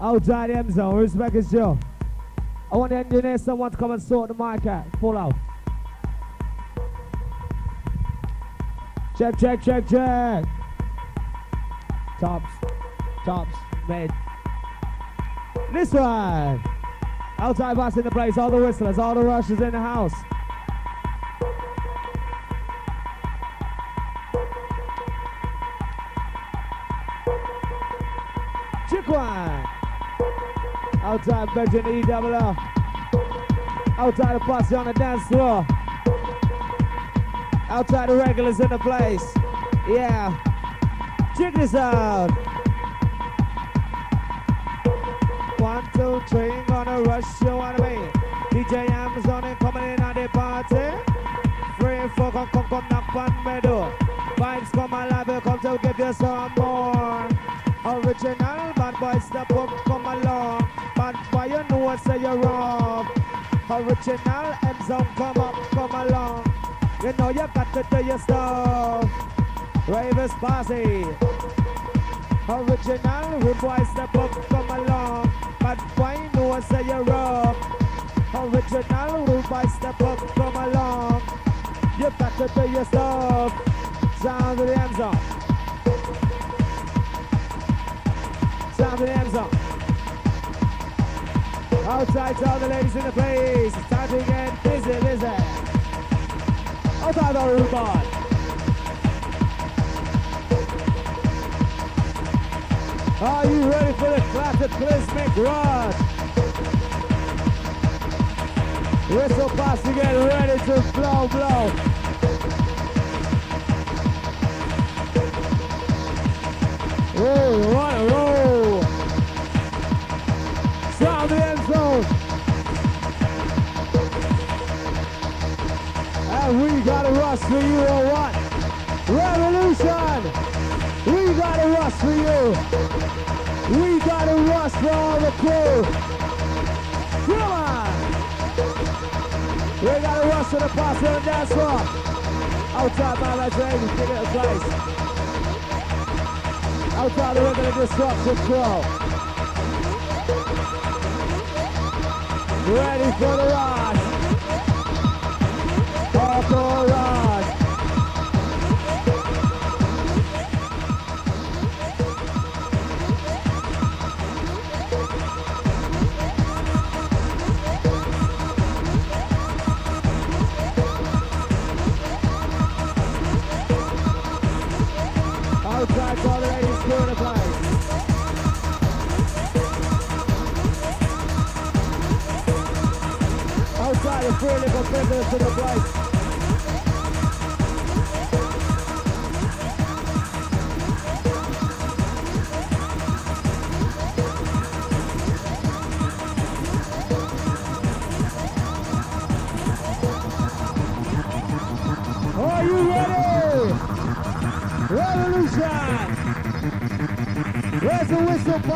Outside the M zone, respect is Joe. I want the engineer someone to come and sort the mic out. Pull out. Check, check, check, check. Tops, tops, mid. This one. Outside boss in the place, all the whistlers, all the rushers in the house. Outside Virgin E double. Outside the posse on the dance floor. Outside the regulars in the place. Yeah. Check this out. One, two, three, gonna rush you on me. DJ Amazon and coming in on the party. Free four, come, come, come, knock on my door. Vibes come alive, come to give you some more. Original bad boy step up, Original M zone, come up, come along. You know you got to do your stuff. Ravers posse. Original rude boy step up, come along. Bad boy, know say you're rough. Original rude boy step up, come along. You got to do your stuff. Sound of the M zone. Sound of the M zone. Outside to all the ladies in the place. It's time to get busy, busy. Outside rude boy. Are you ready for the cataclysmic rush? Whistle pass to get ready to blow, blow. Roll, roll, Rush for you or what? Revolution! We got a rush for you. We got a rush for all the crew. Come on! We got a rush for the posse on the dance floor. Outside my legend, give it a place. Outside the regular disruption crew. Ready for the rush. Hardcore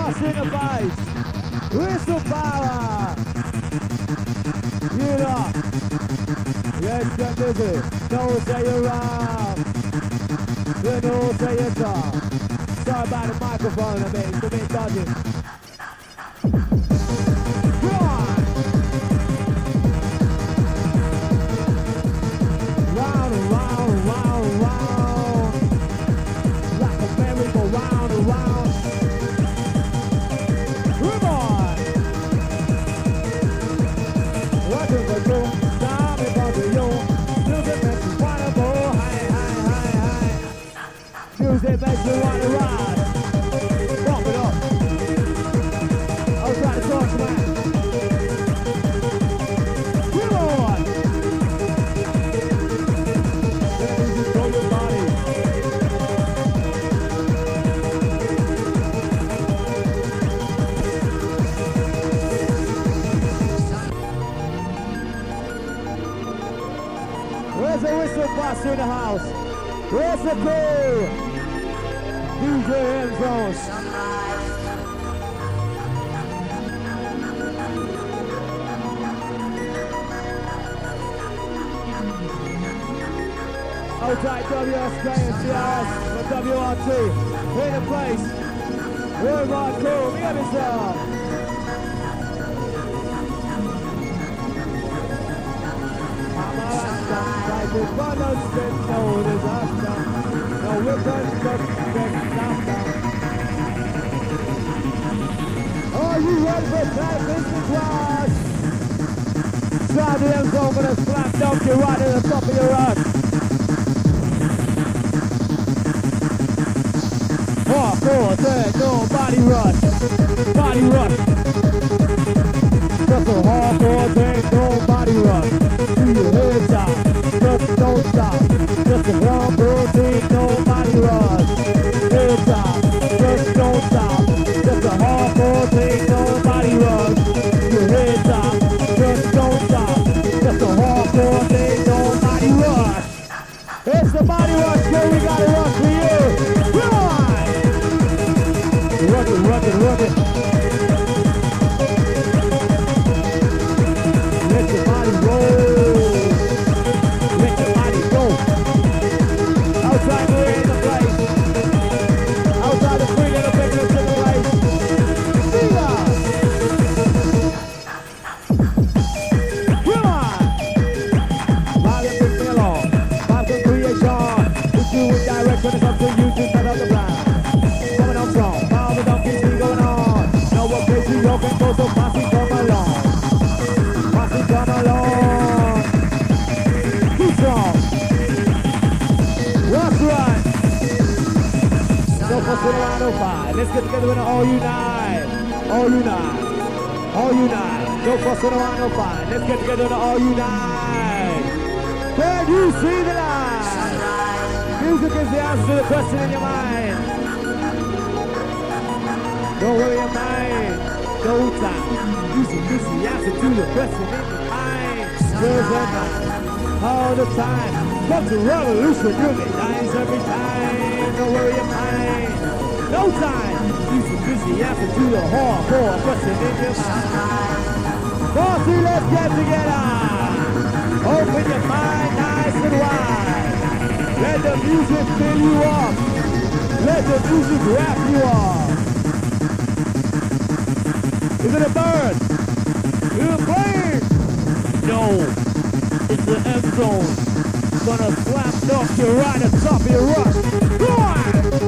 whistle boss in the place? Whistle power! You know. Let's get busy. No say you're wrong. You know say you're wrong. Sorry about the microphone, I mean, it's a bit dodgy. You wanna ride. It up. I'll try to talk to body. Where's the whistle buster in the house? Where's the crew? DJ M Zones. Outside WSK and CRS for WRT. In the place. Worldwide cool. Big up yourself. I'm a Rasta. Like the brothers said, no disaster. No weapons, but disaster. Are you ready for that business class? Slide the M zone with a slap dunk you right at the top of your no, body rush. Body rush. You see the light? Music is the answer to the question in your mind. Don't worry your mind. No time. Music is the answer to the question in your mind. All the time. Come to revolution. Get nice every time. Don't worry your mind. No time. Music is the answer to the hardcore question in your mind. Bossy, let's get together. Open your mind and wide. Let the music fill you up. Let the music wrap you up. Is it a bird? Is it a plane? No. It's the M zone. Gonna slap dunk you right at top of your rush. Go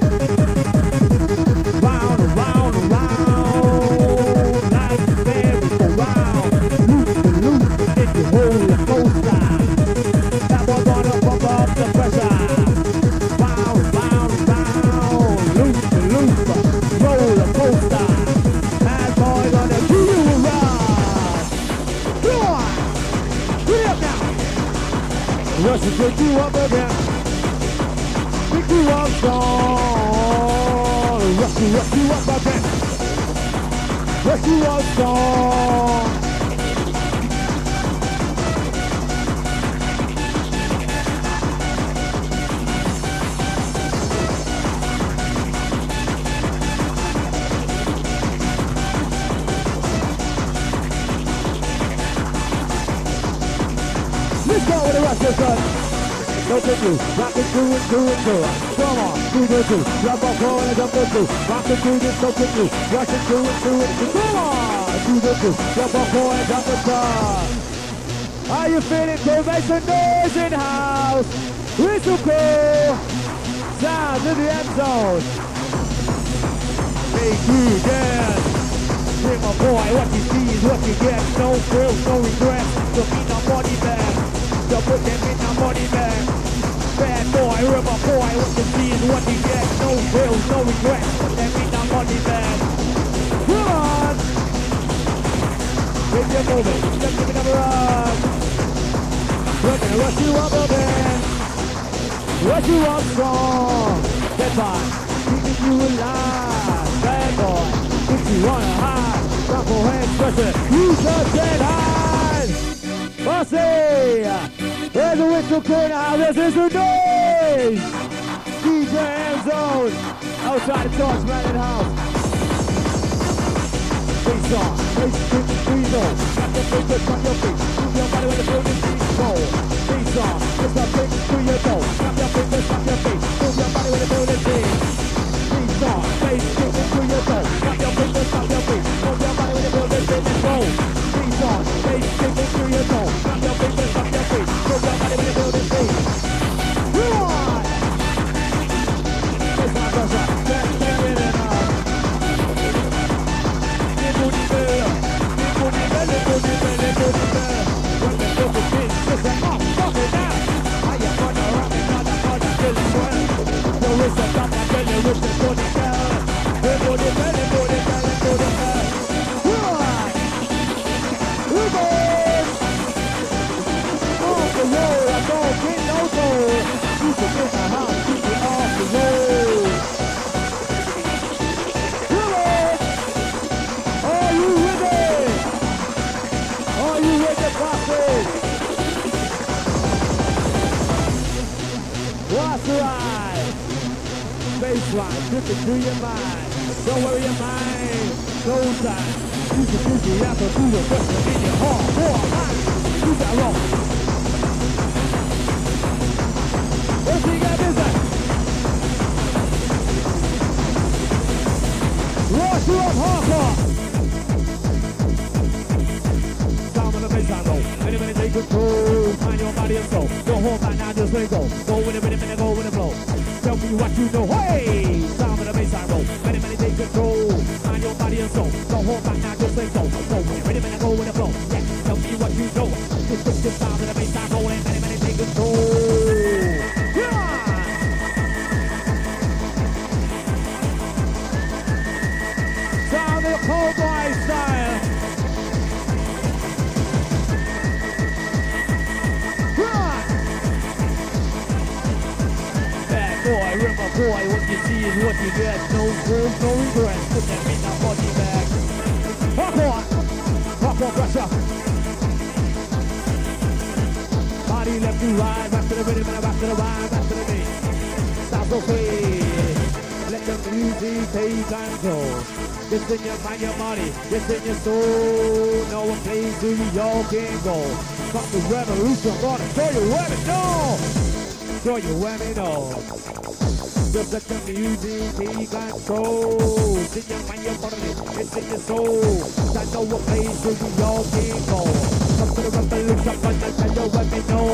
up again. Pick you up strong. Rush to rush you up again. Rush you up strong. Let's go with the of us. Go to two, rock it and through. Come on, do the two, drop off, go and jump the two. Rock it this, to two, rush it through and through. Come on, do the two, drop off, go and jump the two. How you feeling? Go make some noise in the house. Whistle cool. Sound in the M zone. Big you dance. Hey my boy, what you see is what you get. No frills, no regrets. So me no body bag. So put them in a body bag. Boy, we're my boy. What you see is what you get. No frills, no regrets. In a body bag. Come on. If you're moving, just give it a run. We're gonna rush you up a bit. You up strong. Get by. Keeping you alive. Bad boy. If you wanna hide, drop your hands, press it. You just high. Bossy. There's a whistle clear now. This is the is DJ M Zone outside Thor's Melon House. Face off, face to we know. Got your face, just your face. Move your body when the building is cold. Face off, just a face to your nose. Got your face, just your face. Move your body when the building is. Face off, face to your nose. Got your face, just fly, tripping through your mind. Don't worry, your mind goes on. Juicy, juicy, apple, through the pressure in your heart. Four, high, you got wrong. What's he got this at? Launch you up hardcore. Down on the baseline, go. Many, many, take control. Find your body and soul. Don't hold back now, just let go. Go with it, minute, minute, go with the flow do what you know. Hey, sound of the bass I roll. Many, many take control. Find your body and soul. Don't hold back now, just let go. Go, ready when I go with the flow. Yeah, tell me what you know. Just push the sound of the bass I roll and many, many take control. Yeah! Sound of oh the cold boy style. boy, what you see is what you get. No rules, no regrets. Put that in the body bag. Hop on, hop on, pressure. Body left to right, back to the rhythm and back to the rhyme, back to the beat. That's okay. Let the music take control. Just in your mind, your body, just in your soul. No one plays to you, all can go. The revolution, gonna show you where to go. Show you where. Build the music, take control. It's your mind, your body, it's in your soul. I know what place where we all can go. Come to the revolution, but tell you let me know.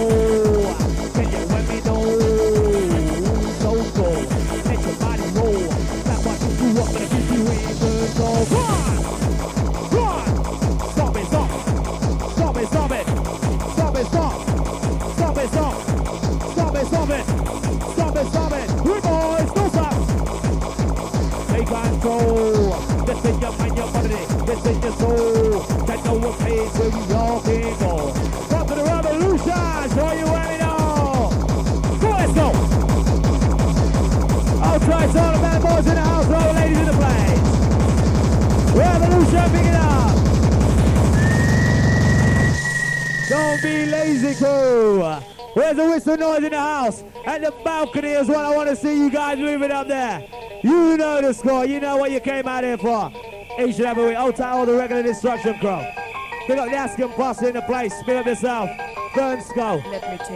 You let me know? So go, make your body roll. That's why you grew up and keep you in control. guys a whistle noise in the house. and the balcony is what I want to see you guys moving up there. You know the score. You know what you came out here for. Each and every week. Old all the regular destruction crew. We got the Askin Posse in the place. Big up yourself. Burn Skull.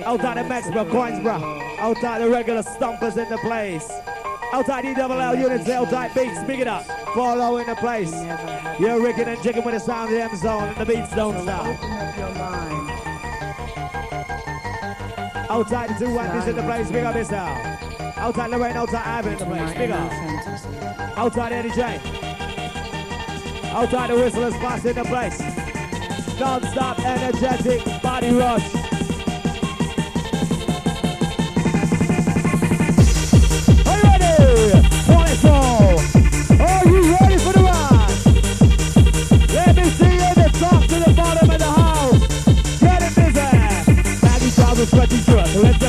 Out out the Maxwell, bro. Out out the regular stompers in the place. Out double DWL units, out out beats. Big it up. Follow in the place. You're rigging and jigging with the sound of the M zone and the beats don't stop. Outside the two white is in the place, big up yourself. Outside Lorraine, outside Ivan in the place, big up. Outside Eddie J. Outside the whistlers, boss in the place. Non-stop energetic body rush.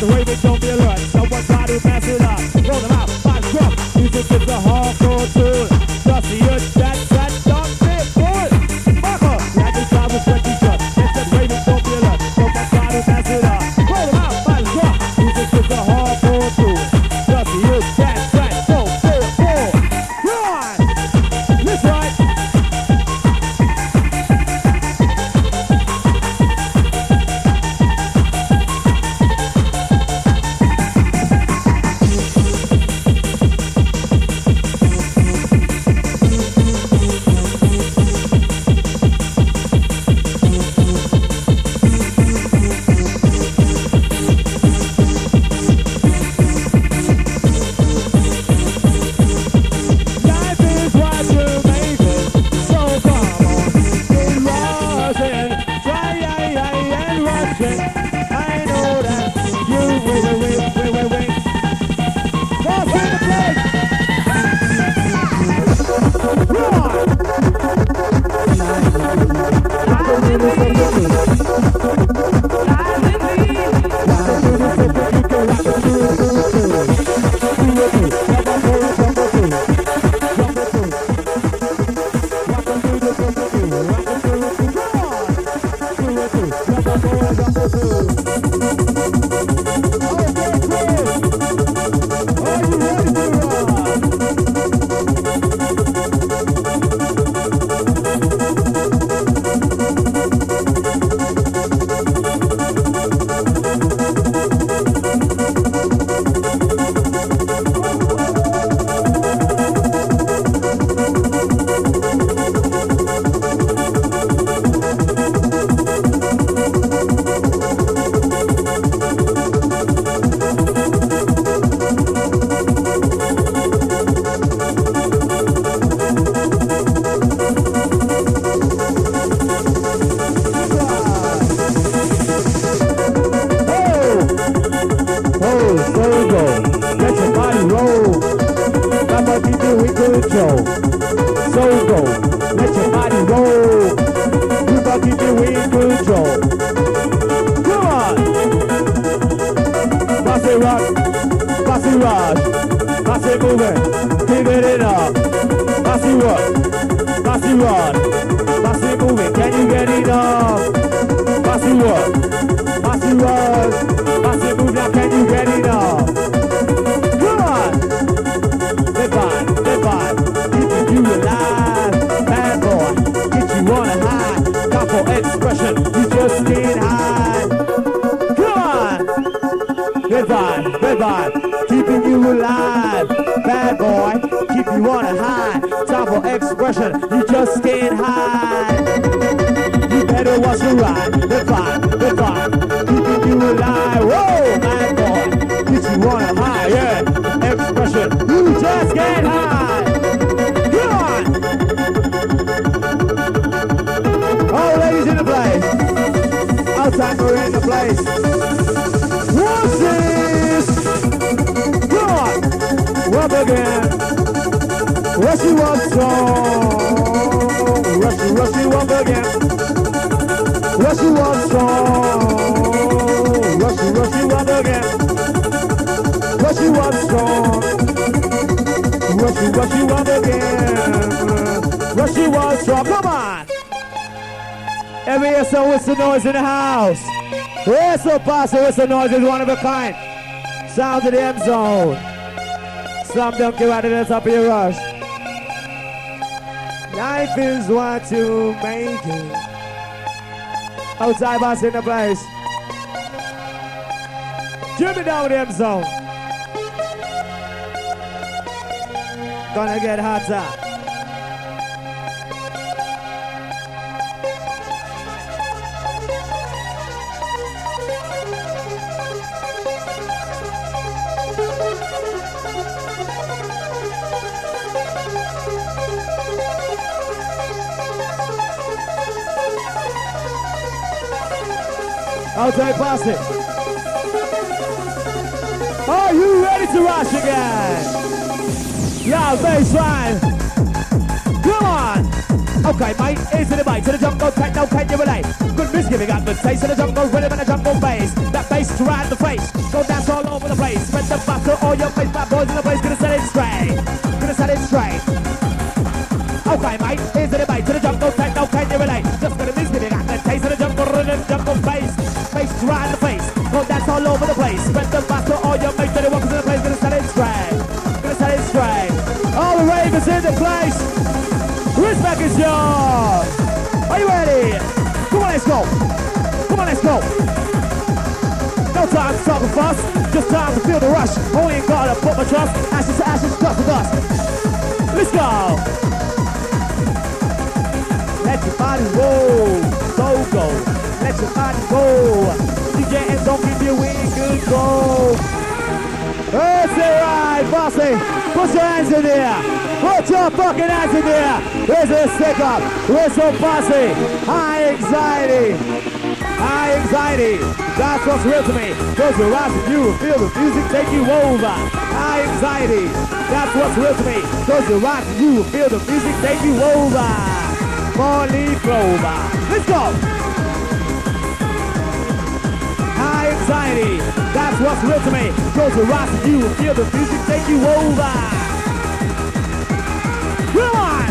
and wave it, don't Rushy up strong. Rushy, rushy up again. Rushy up strong. Rushy, rushy up again. Rushy up strong. Rushy, rushy up again. Rushy up strong. Come on. Every SO whistle noise in the house. Whistle pass whistle noise is one of a kind. Sound of the M zone. Slam dunk you right at the top of your rush. Life is what you make it. Outside boss in the place. Jimmy down with the M zone. Gonna get hotter. Outside pass it. Are you ready to rush again? Yeah, baseline. Come on. Okay, mate, into the bite, to the jungle, techno, can you relate? Good misgiving, got good taste, to the jungle, rhythm and the jungle bass. That bass to ride the face, go dance all over the place. Spread the butter, all your face, bad boys in the place, gonna set it straight. Gonna set it straight. Okay, mate, into the bite, to the the butter, all your mates, to the walkers in the place, gonna set it straight. Gonna set it straight. All the ravens in the place. Respect is yours. Are you ready? Come on, let's go. Come on, let's go. No time to talk fuss, just time to feel the rush. Only I put my trust. Ashes to ashes, dust to dust. Let's go. Let your body roll, go go. Let your body go. DJ and don't give you a good go. That's it right, bossy. Put your hands in there. Put your fucking hands in there. There's a stick up. Whistle bossy. High anxiety. High anxiety. That's what's real to me. Close your eyes and you will feel the music take you over. High anxiety. That's what's real to me. Close your eyes and you will feel the music take you over. Leaf clover. Let's go. Anxiety. That's what's real to me. Your eyes and you will feel the music take you over. Come on!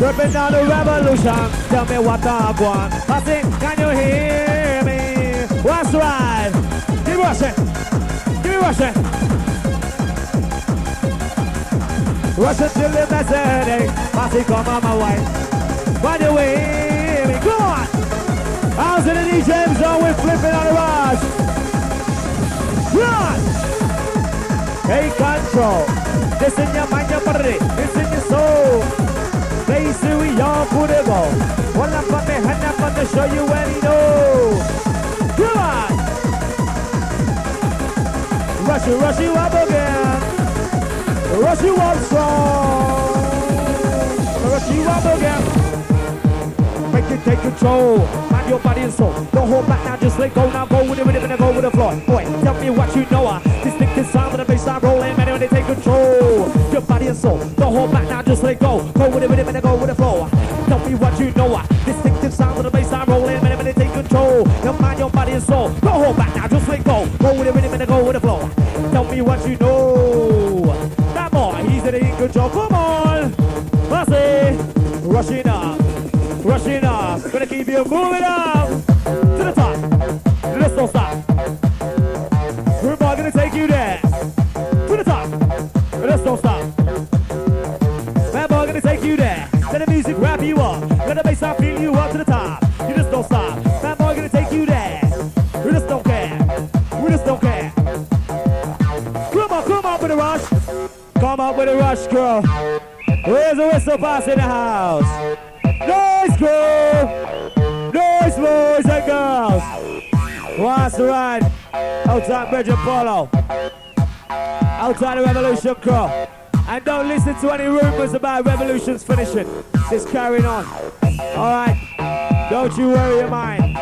Ripping down the revolution, tell me what I want. I think, can you hear me? What's right? Keep rushing, keep rushing. Rushing till the message, I think come on my way. By the way, come on! How's in the DJ zone? We're flipping on the rush. Run! Take control. This in your mind, your body. This in your soul. Place all put it on. One up on the hand up on to show you where you know. Come on! Rush you, rush you up again. Rush you up strong. Rush you up again. Make it take control. Mind your body and soul. Don't hold back now, just let go now. Go with it, with it, and go with the flow. Boy, tell me what you know. Uh, distinctive sound with the bass line rolling, man, when they take control. Your body and soul. Don't hold back now, just let go. Go with it, with it, and go with the flow. Tell me what you know. Uh, distinctive sound with the bass line rolling, man, when they take control. Your mind your body and soul. Don't hold back now, just let go. Go with the rhythm and go with the flow. Tell me what you know. He's in control. Come on, Bossy, rushing up, rushing up. Gonna keep you moving up Polo. Outside the Revolution Crew. And don't listen to any rumors about revolutions finishing. Just carrying on. Alright? Don't you worry your mind.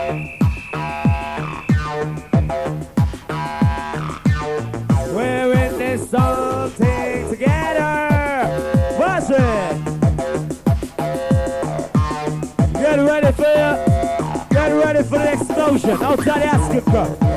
We're in this something together. What's it? Get ready for you. Get ready for the explosion. Outside the Askin Crew.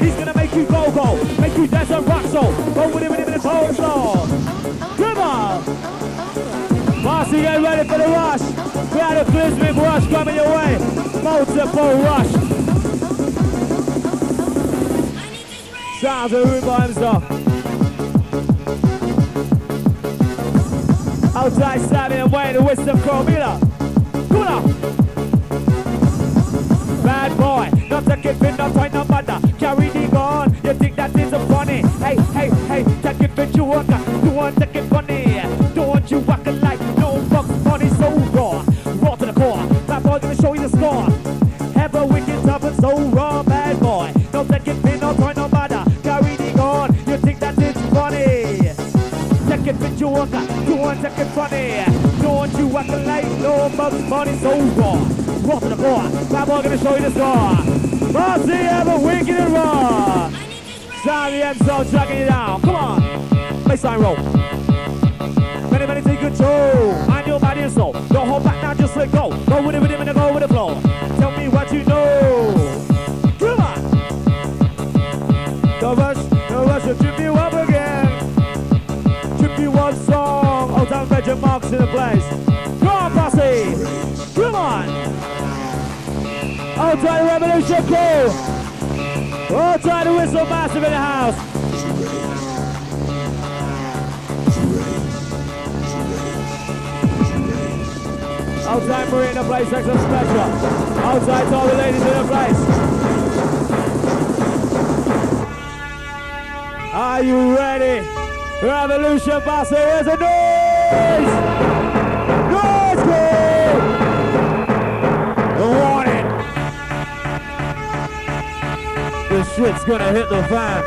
He's gonna make you go go, make you dance and rock so. Go with him in the cold slow. Come on! Marcy, get ready for the rush. We had a Clismic rush coming your way. Multiple rush. Sounds of room by himself. Outside Sammy and Wayne, the wisdom call me up. Come on. Bad boy, not a kid, not find no mother. Carry it fit you want to get funny? Don't you walk like no bucks money so raw. Raw to the core. Bad boy gonna show you the score. Ever wicked, tough and so raw, bad boy. Don't take it fit, not no mother. Carry the gun, you think that is funny? Take it you work. You want to get funny? Don't you walk like no bucks money so raw. Raw to the core. Bad boy gonna show you the score. Marcy ever wicked and raw. M zone, tracking you down. Come on. Baseline roll. Many, many take control. Mind your body and soul. Don't hold back now, just let go. Go with it, with him, and go with the flow. Tell me what you know. Come on. The rush, the rush will trip you up again. Trip you one song. Old time Reggie Marks in the place. Come on, Bossy. Come on. Old time Revolution crew. Old time whistle massive in the house. Outside Marie in the place, extra special. Outside to all the ladies in the place. Are you ready? Revolution Bossy, where's the noise? Noise! Warning! This shit's gonna hit the fan.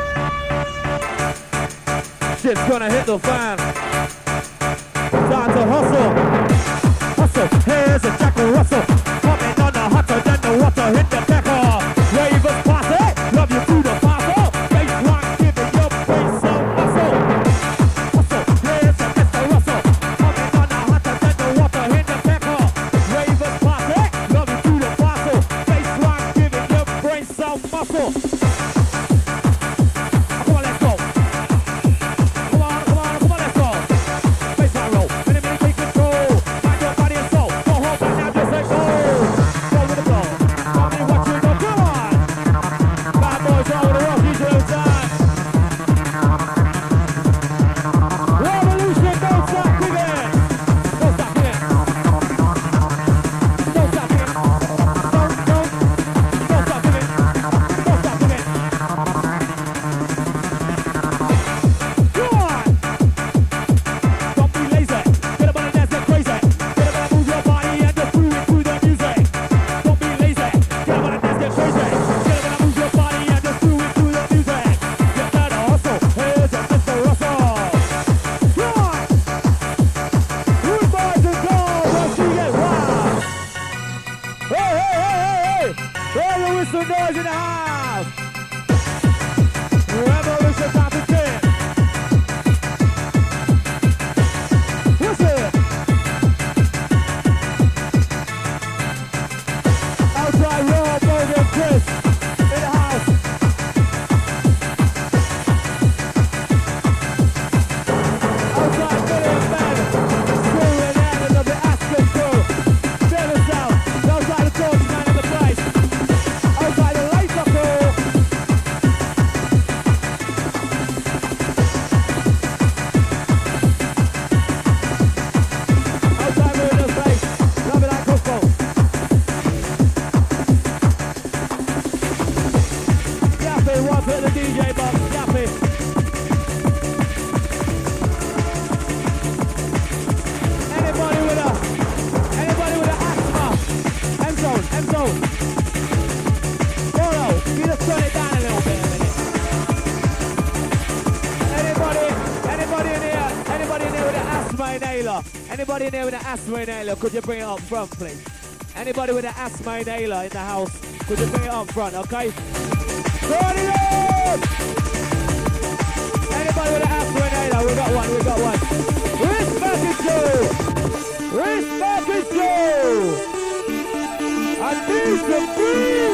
Shit's gonna hit the fan. Time to hustle. Hustle, here's a Jackal Russell. inhaler, could you bring it up front, please? Anybody with an asthma inhaler in the house, could you bring it up front, okay? Anybody with an asthma inhaler, we got one, we got one. Wrist back is you! Wrist back is you! And these are free!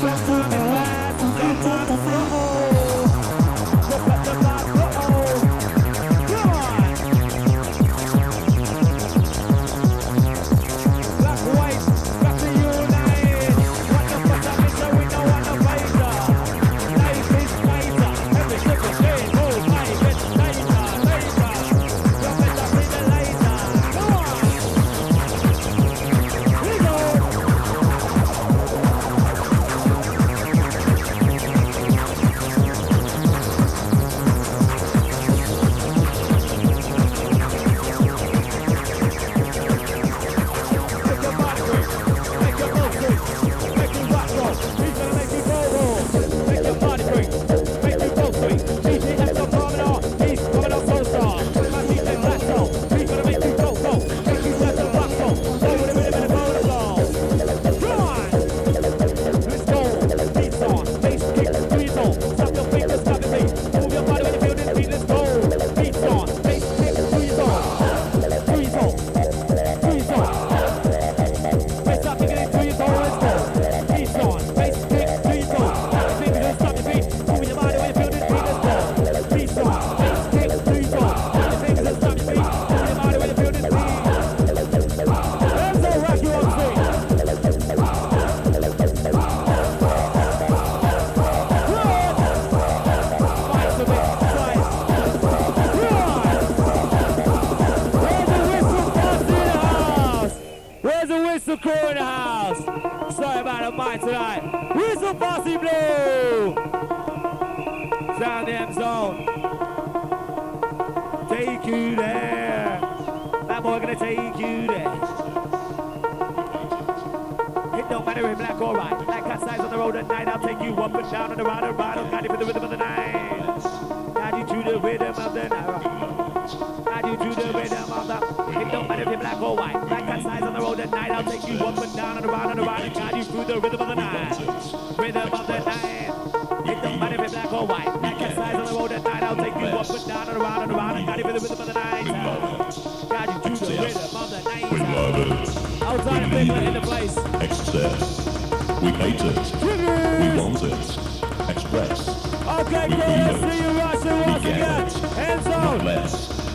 Just to be left, crew in the house. Sorry about the mic tonight. Whistle Bossy Blue. Sound the M zone. Take you there. That boy gonna take you there. It don't matter if black or white. Black cat size on the road at night. I'll take you up and down and around and around. I'll guide you for the rhythm of the night. Guide you to the rhythm of the night. Guide you to the rhythm of the. It don't matter if you're black or white. Black cat size on the night. I'll take you up and down and around and around and guide you through the rhythm of the night. Rhythm of the night. It don't matter if you're black or white. Black cat size on the road at night. I'll take you up and down and around and around and guide you through the rhythm of the night. Guide you to the rhythm of the night. We love it. Outside of Bigland in the place. Excess. We hate it. We want it. Express. Okay, cool. Let's see you rushing once again. Hands Not on. less.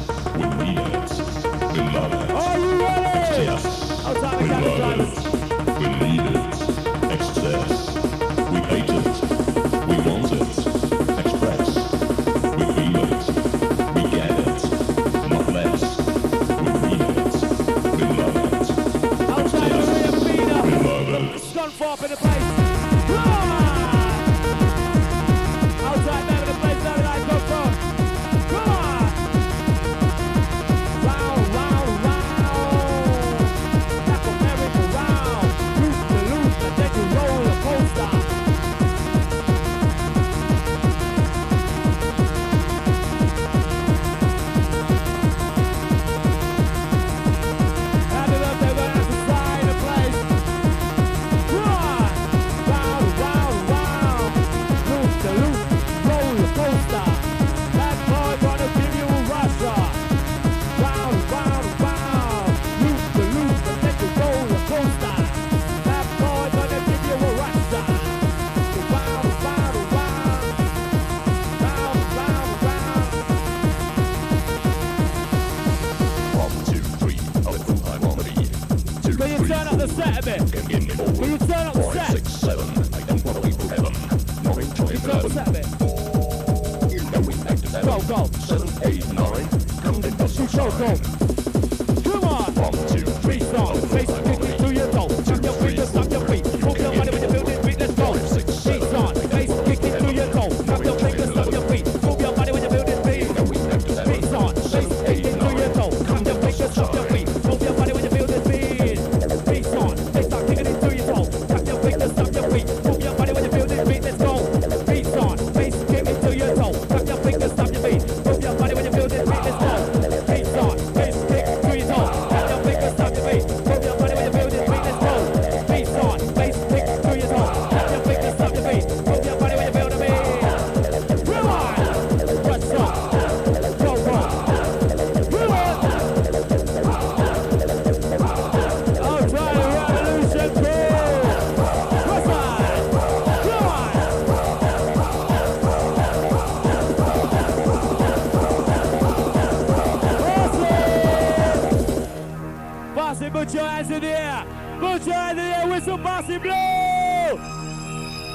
Blue.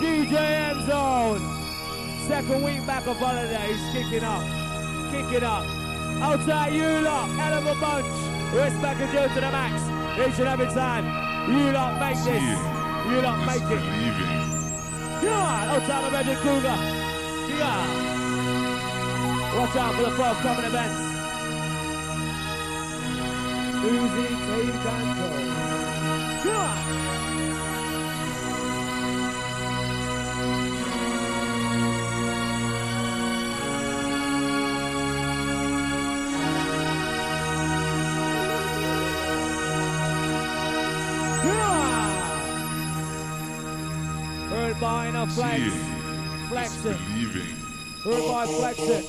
DJ M Zone. Second week back of holiday, he's kicking up. Kicking up. Outside you lot, hell of a bunch. Respect and Joe to the max. Each and every time. You lot make this. You lot make it. On, outside of Reggie Kruger. Yeah. Watch out for the forthcoming events. Uzi, take control. Come Enough flex. Flexing. Heard by flexing.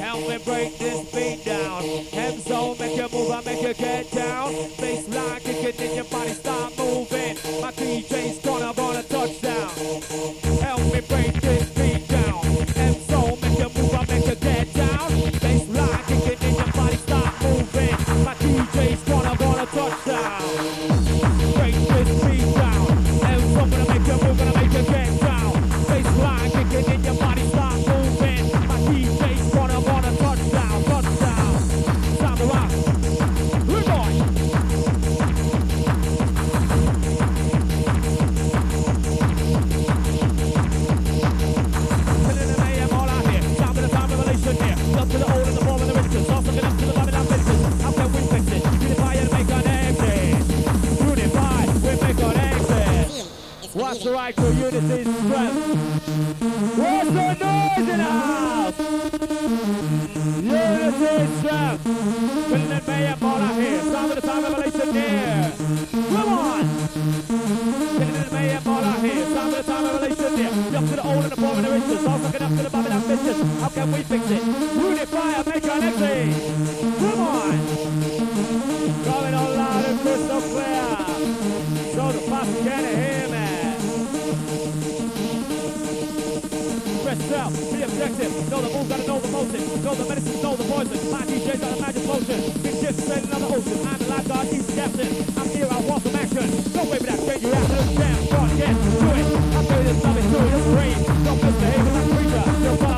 Help me break this beat down. M zone, make you move, I make you get down. Baseline kicking in your body, start moving. My DJ's gonna want a touchdown. Help me break this beat down. Hem for unity strength. What's the noise in the house? Unity strength. Putting it may have all out here? Time for the time of revelation near. Come on! Will it may have all out here? Time for the time of revelation near. Up to the old and the poor and the riches. All fucking up to the bottom of that business. How can we fix it? Unity out, be objective. Know the moves, gotta know the motion. Know the medicine, know the poison. My DJ's got a magic potion. Big shit, spread another ocean. I'm the lifeguard, he's the captain. I'm here, I want some action. Don't wait for that change, you have to damn shot, yes, do it. I'm doing this, I'm doing this, brain. Don't misbehave like a creature. You're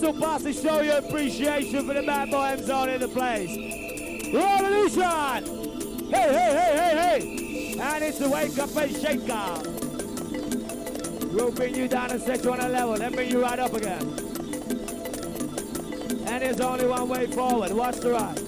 whistle past to show your appreciation for the bad boy M-Zone in the place. Revolution! Hey, hey, hey, hey, hey! And it's the wake up and shake up. We'll bring you down and set you on a level, then bring you right up again. And there's only one way forward. Watch the ride.